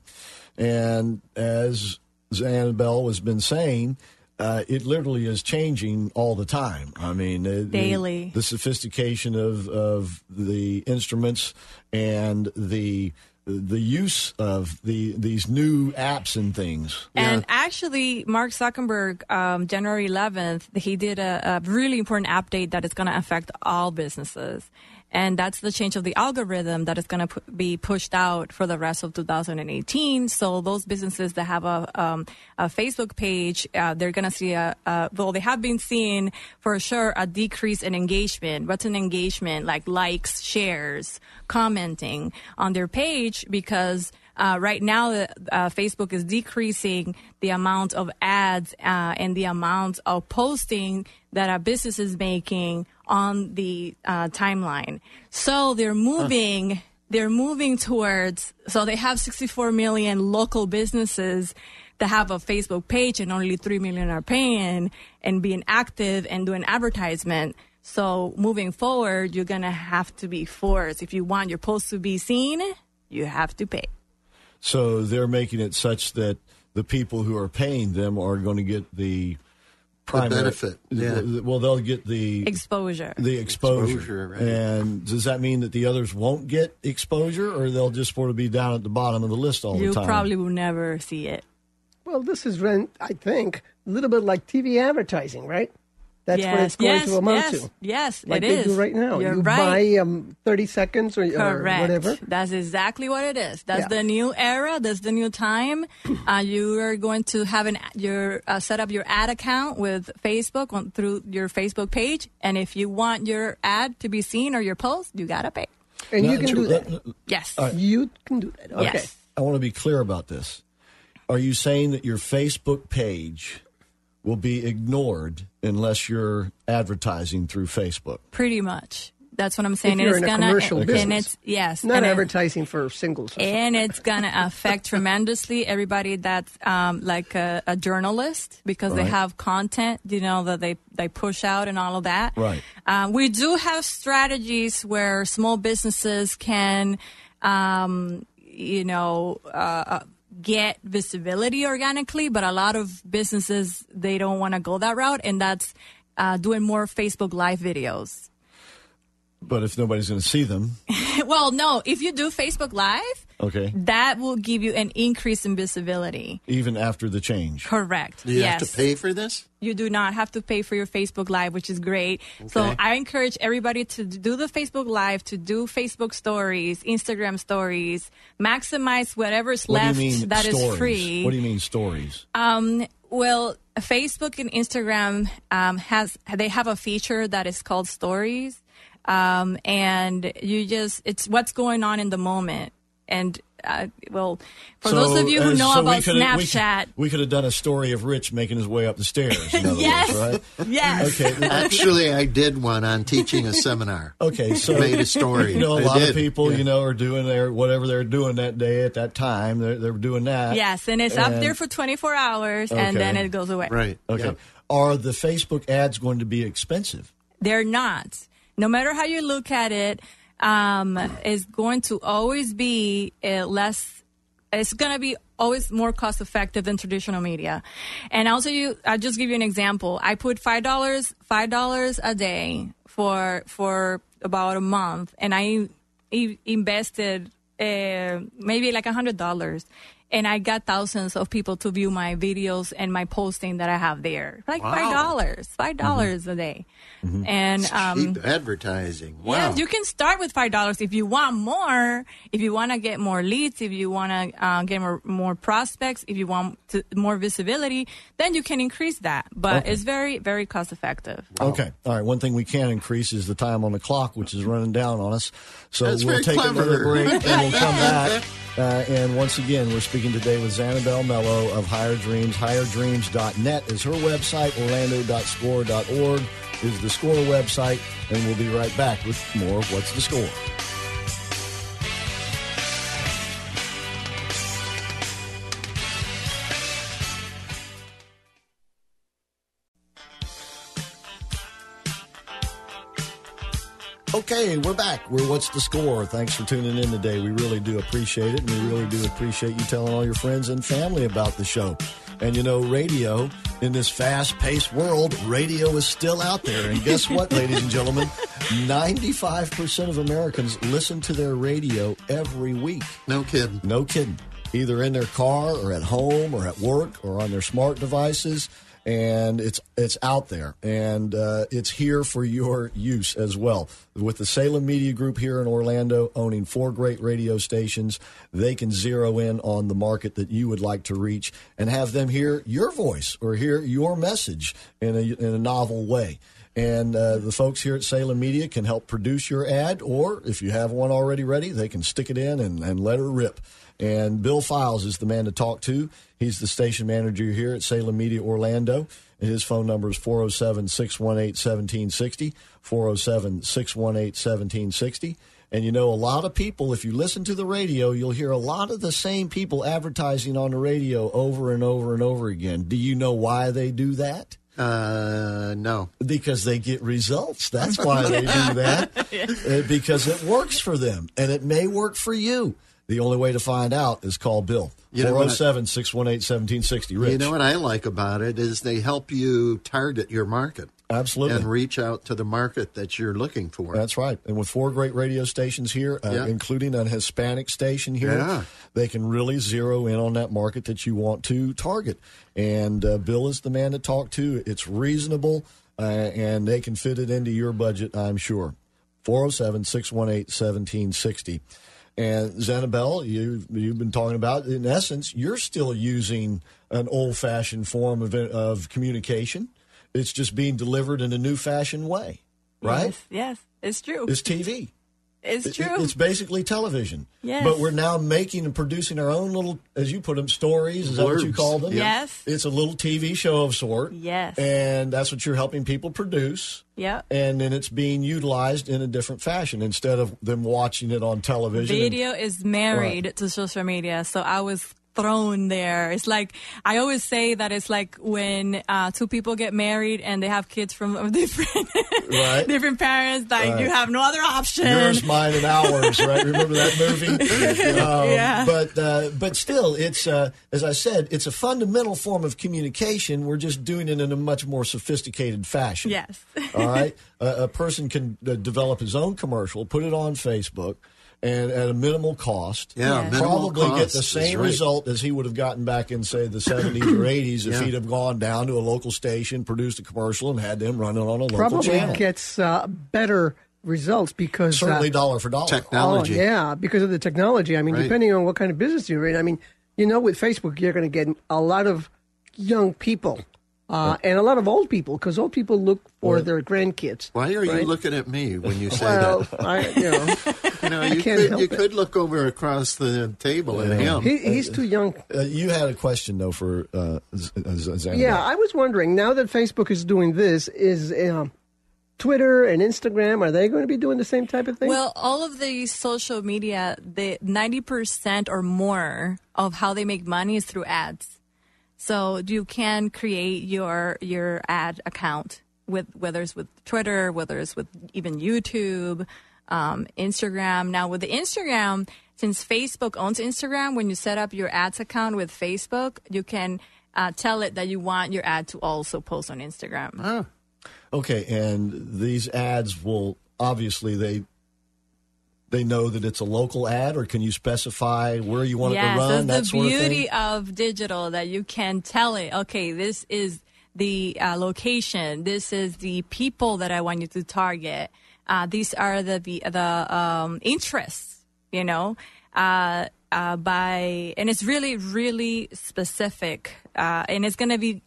And as Annabelle has been saying, uh, it literally is changing all the time. I mean, the- Daily. the, sophistication of of the instruments and the the use of the these new apps and things. And actually, Mark Zuckerberg, um, January 11th, he did a, a really important update that is going to affect all businesses. And that's the change of the algorithm that is going to pu- be pushed out for the rest of 2018. So those businesses that have a, um, a Facebook page, uh, they're going to see a, a, well, they have been seeing for sure a decrease in engagement. What's an engagement? Like likes, shares, commenting on their page because uh, right now, uh, Facebook is decreasing the amount of ads uh, and the amount of posting that a business is making on the uh, timeline. So they're moving. They're moving towards. So they have 64 million local businesses that have a Facebook page, and only three million are paying and being active and doing advertisement. So moving forward, you're gonna have to be forced. If you want your post to be seen, you have to pay. So they're making it such that the people who are paying them are going to get the primary benefit, yeah. Well, they'll get the Exposure. the exposure. Exposure, right. And does that mean that the others won't get exposure, or they'll just sort of be down at the bottom of the list all you the time? You probably will never see it. Well, this is, run, I think, a little bit like TV advertising, right? That's yes, what it's going yes, to amount yes, to. Yes, Like it they is. do right now. You're you right. buy um, 30 seconds or, or Correct. whatever. That's exactly what it is. That's Yeah. the new era. That's the new time. [clears throat] uh, you are going to have an your uh, set up your ad account with Facebook on, through your Facebook page, and if you want your ad to be seen or your post, you gotta pay. And Now, you can do let- that. Yes. You can do that. Okay. Yes. I want to be clear about this. Are you saying that your Facebook page will be ignored unless you're advertising through Facebook? Pretty much. That's what I'm saying. you're it's in a gonna commercial and business. it's yes, Not and it- advertising for singles. or something. and it's gonna affect [laughs] tremendously everybody that's um, like a, a journalist because they have content, you know, that they they push out and all of that. Right. Um, we do have strategies where small businesses can, um, you know. Uh, get visibility organically but a lot of businesses they don't want to go that route and that's uh, doing more facebook live videos. But if nobody's going to see them, [laughs] well no if you do facebook live okay, that will give you an increase in visibility. even after the change. Correct. Do you yes. have to pay for this? You do not have to pay for your Facebook Live, which is great. So I encourage everybody to do the Facebook Live, to do Facebook stories, Instagram stories, maximize whatever's What left mean that is stories? free. What do you mean stories? Um, well, Facebook and Instagram um, has they have a feature that is called Stories, um, and you just it's what's going on in the moment. And uh, well, for So, those of you who uh, know so about coulda- we Snapchat, could- We could have done a story of Rich making his way up the stairs. [laughs] Yes. words, right? yes, Okay. [laughs] Actually, I did one on teaching a seminar. Okay, so Made a story. You know, a I lot of people, yeah. you know, are doing their whatever they're doing that day at that time. They're they're doing that. yes, and it's up there for 24 hours, and then it goes away. Right. Okay. Yep. Are the Facebook ads going to be expensive? They're not. No matter how you look at it, um, is going to always be less. It's going to be always more cost effective than traditional media. And also, you, I'll just give you an example. I put five dollars, five dollars a day for for about a month, and I invested uh, maybe like a hundred dollars. And I got thousands of people to view my videos and my posting that I have there. Like five dollars, five dollars a day. And um, Cheap advertising. Wow. yeah, you can start with five dollars if you want more. If you want to get more leads, if you want to uh, get more, more prospects, if you want to, more visibility, then you can increase that. But it's very, very cost effective. Okay. All right. One thing we can increase is the time on the clock, which is running down on us. So That's we'll take clever. another break and we'll come [laughs] back. Uh, and once again, we're speaking today with Xanabel Mello of Higher Dreams. HigherDreams.net is her website. Orlando.score.org is the score website. And we'll be right back with more of What's the Score. Okay, we're back. We're What's the Score? Thanks for tuning in today. We really do appreciate it, and we really do appreciate you telling all your friends and family about the show. And you know, radio in this fast paced world, radio is still out there. And guess what, [laughs] ladies and gentlemen? 95% of Americans listen to their radio every week. No kidding. No kidding. Either in their car or at home or at work or on their smart devices and it's it's out there and uh, it's here for your use as well. With the Salem Media Group here in Orlando owning four great radio stations, they can zero in on the market that you would like to reach and have them hear your voice or hear your message in a, in a novel way. And uh, the folks here at Salem Media can help produce your ad, or if you have one already ready, they can stick it in and, and let her rip. And Bill Files is the man to talk to. He's the station manager here at Salem Media Orlando. And his phone number is 407 618 1760. 407 618 1760. And you know, a lot of people, if you listen to the radio, you'll hear a lot of the same people advertising on the radio over and over and over again. Do you know why they do that? Uh, no. Because they get results. That's why they do that. [laughs] Uh, because it works for them and it may work for you. The only way to find out is call Bill. 407 618 1760. You know what I like about it is they help you target your market. Absolutely. And reach out to the market that you're looking for. That's right. And with four great radio stations here, uh, Yeah. including a Hispanic station here, Yeah. they can really zero in on that market that you want to target. And uh, Bill is the man to talk to. It's reasonable, uh, and they can fit it into your budget, I'm sure. 407 618 1760. And Xanabel, you, you've been talking about, in essence, you're still using an old fashioned form of, of communication. It's just being delivered in a new fashioned way, right? Yes, yes, it's true. It's TV. It's It- true. it's basically television. Yes. But we're now making and producing our own little, as you put them, stories. Is that what you call them? Yes. It's a little TV show of sort. Yes. And that's what you're helping people produce. Yep. And then it's being utilized in a different fashion instead of them watching it on television. and- Video is married to social media, so I was thrown there. It's like I always say that it's like when uh, two people get married and they have kids from [laughs] different Right. different parents. Like Right. you have no other option. Yours, mine, and ours, right? Remember that movie? [laughs] Um, Yeah. But uh, but still, it's uh, as I said, it's a fundamental form of communication. We're just doing it in a much more sophisticated fashion. Yes. All right. A, a person can uh, develop his own commercial, put it on Facebook. And at a minimal cost, Yeah, Yeah. minimal probably get the same right. result as he would have gotten back in, say, the 70s or [clears throat] 80s if Yeah. he'd have gone down to a local station, produced a commercial, and had them running on a local Probably channel. gets uh, better results because uh, Certainly dollar for dollar. Technology. Oh, yeah, because of the technology. I mean, Right. depending on what kind of business you're in. I mean, you know, with Facebook, you're going to get a lot of young people uh, and a lot of old people because old people look for their grandkids. Why are you looking at me when you say Well, that? I, you know, [laughs] You know, you can't could help you it. could look over across the table at him. he, he's too young. Uh, you had a question though for uh, Z- Z- Yeah, I was wondering now that Facebook is doing this, is um, Twitter and Instagram are they going to be doing the same type of thing? Well, all of the social media, the ninety percent or more of how they make money is through ads. So you can create your your ad account with whether it's with Twitter, whether it's with even YouTube, um, Instagram. Now with the Instagram, since Facebook owns Instagram, when you set up your ads account with Facebook, you can uh, tell it that you want your ad to also post on Instagram. Okay, and these ads will obviously they they know that it's a local ad, or can you specify where you want it to run? that's that the of beauty thing. of, digital that you can tell it. Okay, this is the uh, location. This is the people that I want you to target. Uh, these are the the, the um, interests. You know, uh, uh, by and it's really really specific, uh, and it's gonna be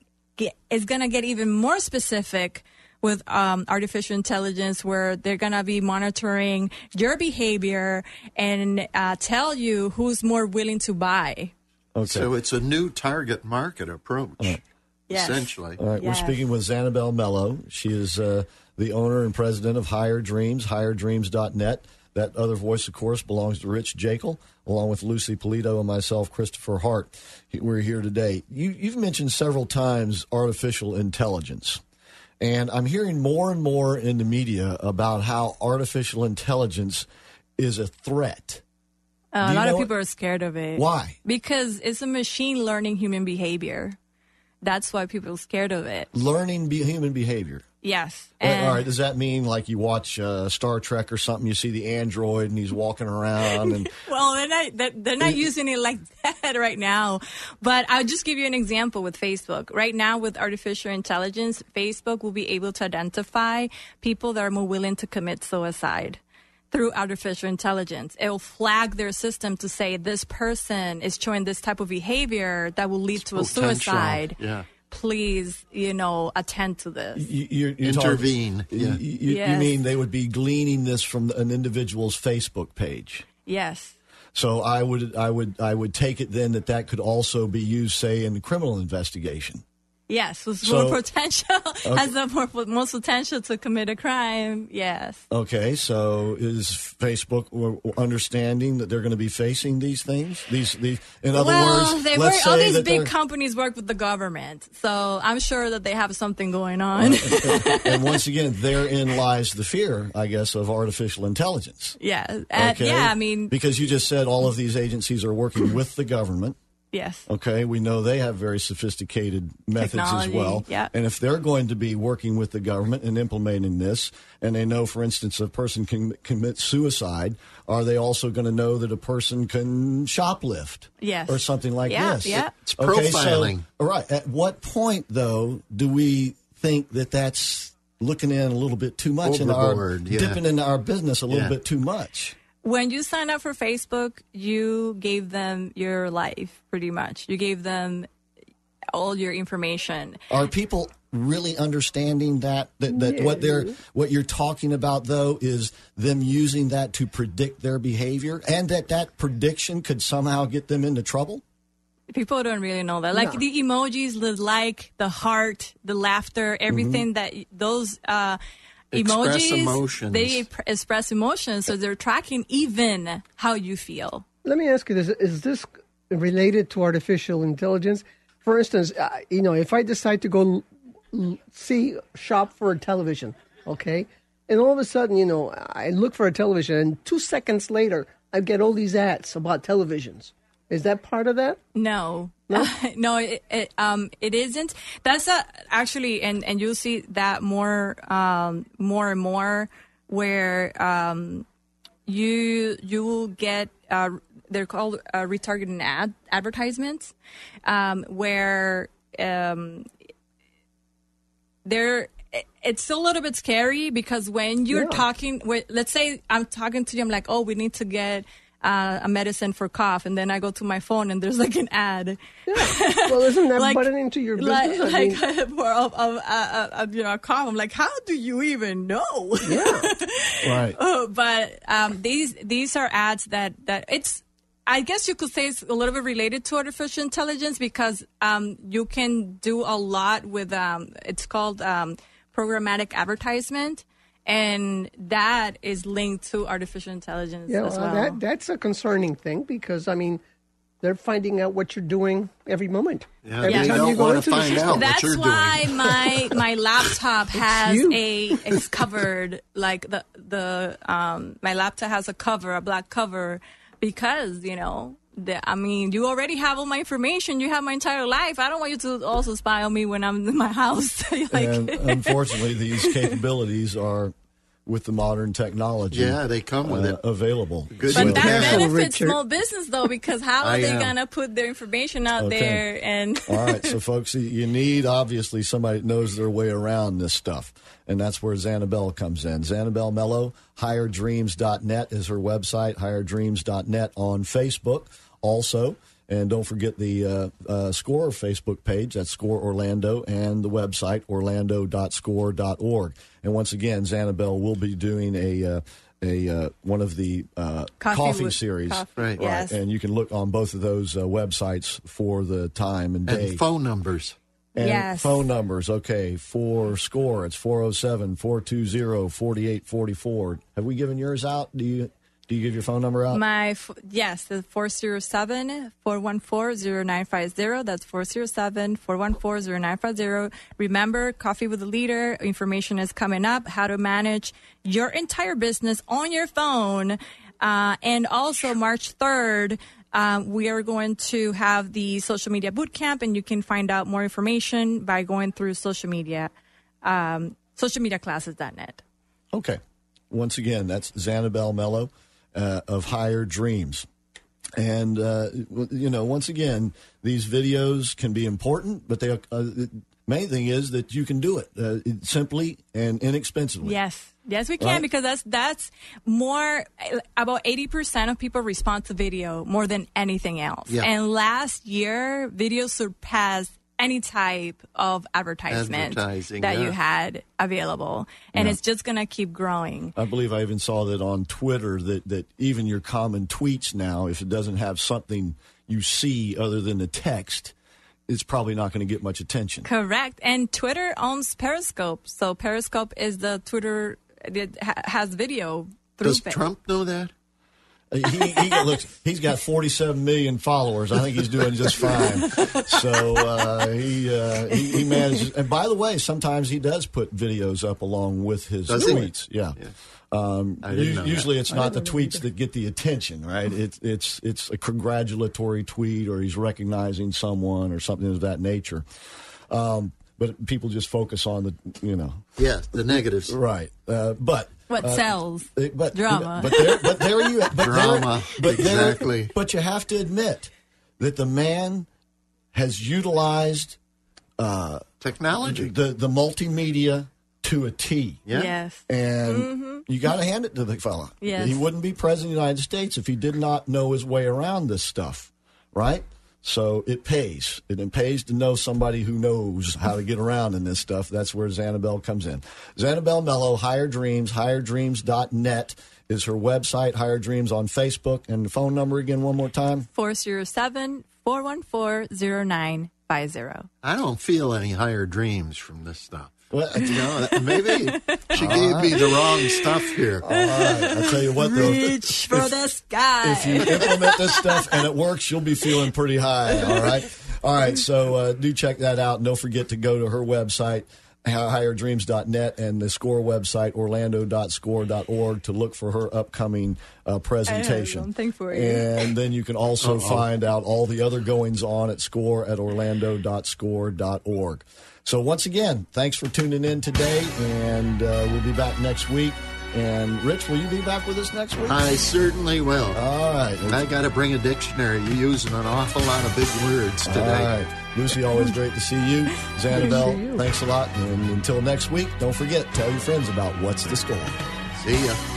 it's gonna get even more specific with um, artificial intelligence where they're going to be monitoring your behavior and uh, tell you who's more willing to buy Okay. So it's a new target market approach, Yes. essentially. All right, Yes. we're speaking with Xanabel Mello. She is uh, the owner and president of Higher Dreams, higherdreams.net. That other voice, of course, belongs to Rich Jekyll, along with Lucy Polito and myself, Christopher Hart. We're here today. You, you've mentioned several times artificial intelligence. And I'm hearing more and more in the media about how artificial intelligence is a threat. Uh, a lot of people are scared of it. Why? Because it's a machine learning human behavior. That's why people are scared of it. Learning be- human behavior. Yes. All right, And all right, does that mean like you watch uh, Star Trek or something? You see the android and he's walking around, and [laughs] well, they're not they're, they're not using it like [laughs] that right now. But I'll just give you an example with Facebook. Right now, with artificial intelligence, Facebook will be able to identify people that are more willing to commit suicide through artificial intelligence. It will flag their system to say this person is showing this type of behavior that will lead to a suicide. yeah. Please, you know, attend to this. you, you're, you're Intervene, Talking, yeah. you, you- you mean they would be gleaning this from an individual's Facebook page? Yes. So I would, I would, I would take it then that that could also be used, say, in the criminal investigation. Yes, with So- more potential, [laughs] has the more, most potential to commit a crime. Yes. Okay, so is Facebook understanding that they're going to be facing these things? These, these in other well, words, they work, all these big companies work with the government, so I'm sure that they have something going on. [laughs] and once again, therein lies the fear, I guess, of artificial intelligence. yeah, uh, Okay? yeah. I mean, because you just said all of these agencies are working with the government. Yes, Okay, we know they have very sophisticated methods Technology, as well. yeah. And if they're going to be working with the government and implementing this, and they know, for instance, a person can commit suicide, are they also going to know that a person can shoplift? Yes. Or something like Yeah, this? yeah. It's Okay, so- profiling. all right. At what point, though, do we think that that's looking in a little bit too much and our yeah. dipping into our business a little Yeah. bit too much? When you sign up for Facebook, you gave them your life, pretty much. You gave them all your information. Are people really understanding that that, that what they're what you're talking about though is them using that to predict their behavior and that that prediction could somehow get them into trouble? People don't really know that. Like No. the emojis, the like, the heart, the laughter, everything that those uh, Express emojis, emotions. they pr- express emotions. So they're tracking even how you feel. Let me ask you this: Is this related to artificial intelligence? For instance, uh, you know, if I decide to go l- l- see shop for a television, okay, and all of a sudden, you know, I look for a television, and two seconds later, I get all these ads about televisions. Is that part of that? No, [laughs] no, it, it, um, it isn't. That's a, actually, and, and you'll see that more, um, more and more where, um, you, you will get, uh, they're called uh, retargeting ad advertisements, um, where, um, they're, it's a little bit scary because when you're Yeah. talking, with, let's say I'm talking to you, I'm like, oh, we need to get uh, a medicine for cough, and then I go to my phone and there's like an ad, Yeah. Well, isn't that [laughs] like butting into your like, business? I like mean, [laughs] for of, of uh, uh, uh, you know a cough. I'm like, how do you even know? yeah. [laughs] Right. Oh, but um, these these are ads that that it's. I guess you could say it's a little bit related to artificial intelligence because um, you can do a lot with um, it's called um, programmatic advertisement, and that is linked to artificial intelligence Yeah, as well, well. that that's a concerning thing because I mean, they're finding out what you're doing every moment. Yeah, every they time you go into the find system. out. what That's you're why doing. my [laughs] my laptop has you. a it's covered like the the um my laptop has a cover a black cover because you know the, I mean you already have all my information you have my entire life I don't want you to also spy on me when I'm in my house [laughs] like and unfortunately, these capabilities are with the modern technology. Yeah, they come with uh, it. available. Good So- but that careful, benefits Richard. small business though because how are they gonna put their information out Okay. there and All right, so folks, you- you need obviously somebody that knows their way around this stuff, and that's where Xanabel comes in. Xanabel Mello, higherdreams.net is her website, higherdreams.net on Facebook also. And don't forget the uh, uh, Score Facebook page. That's Score Orlando and the website, orlando.score.org. And once again, Xanabel will be doing a, uh, a uh, one of the uh, Coffee coffee, series, coffee, Right. Yes. And you can look on both of those uh, websites for the time and day. And phone numbers. And Yes. phone numbers, okay, for SCORE, it's 407-420-4844. Have we given yours out? Do you do you give your phone number out? My f- yes, the 407-414-0950. That's 407-414-0950. Remember, Coffee with a Leader information is coming up. How to manage your entire business on your phone, uh, and also March 3rd. Um, we are going to have the social media boot camp, and you can find out more information by going through social media, um, socialmediaclasses.net. Okay. Once again, that's Xanabel Mello uh, of Higher Dreams. And, uh, you know, once again, these videos can be important, but they, uh, the main thing is that you can do it uh, simply and inexpensively. Yes, yes, we can Right? because that's that's more. About eighty percent of people respond to video more than anything else. Yeah. And last year, video surpassed any type of advertisement Advertising, that yeah. you had available, and it's just gonna keep growing. I believe I even saw that on Twitter that, that even your common tweets now, if it doesn't have something you see other than the text, it's probably not going to get much attention. Correct. And Twitter owns Periscope, so Periscope is the Twitter that has video. Through Does Pe- Trump know that? He, he looks, he's got 47 million followers. I think he's doing just fine. So uh, he, uh, he he manages. And by the way, sometimes he does put videos up along with his Does he? tweets. Yeah. Um, I didn't us- know that. usually, it's not the tweets that get the attention, right? It's it's it's a congratulatory tweet, or he's recognizing someone, or something of that nature. Um, but people just focus on the, you know, Yes, the negatives. right. Uh, but what uh, sells? uh, But Drama. But there, but there you. But Drama, There, but there- exactly. but you have to admit that the man has utilized Technology. the the multimedia to a T. Yeah. Yes. And you got to hand it to the fella. Mm-hmm. Yes. He wouldn't be president of the United States if he did not know his way around this stuff, right? So it pays. It, it pays to know somebody who knows how to get around in this stuff. That's where Xanabel comes in. Xanabel Mello, Higher Dreams, higherdreams.net is her website, Higher Dreams on Facebook. And the phone number again, one more time. 407 414 0950. I don't feel any higher dreams from this stuff. Well, [laughs] You know, maybe she gave me the wrong stuff here. all right. I tell you what, though. Reach for the sky. if you implement this stuff and it works, you'll be feeling pretty high. All right. All right. So uh, do check that out. And don't forget to go to her website, higherdreams.net, and the SCORE website, orlando.score.org, to look for her upcoming uh, presentation. something for you. And then you can also find out all the other goings on at SCORE at orlando.score.org. So once again, thanks for tuning in today, and uh, we'll be back next week. And Rich, will you be back with us next week? I certainly will. All right. And I got to bring a dictionary. You're using an awful lot of big words today. All right. Lucy, always great to see you. [laughs] Xanabel, thanks a lot. And until next week, don't forget, tell your friends about What's the Score. See ya.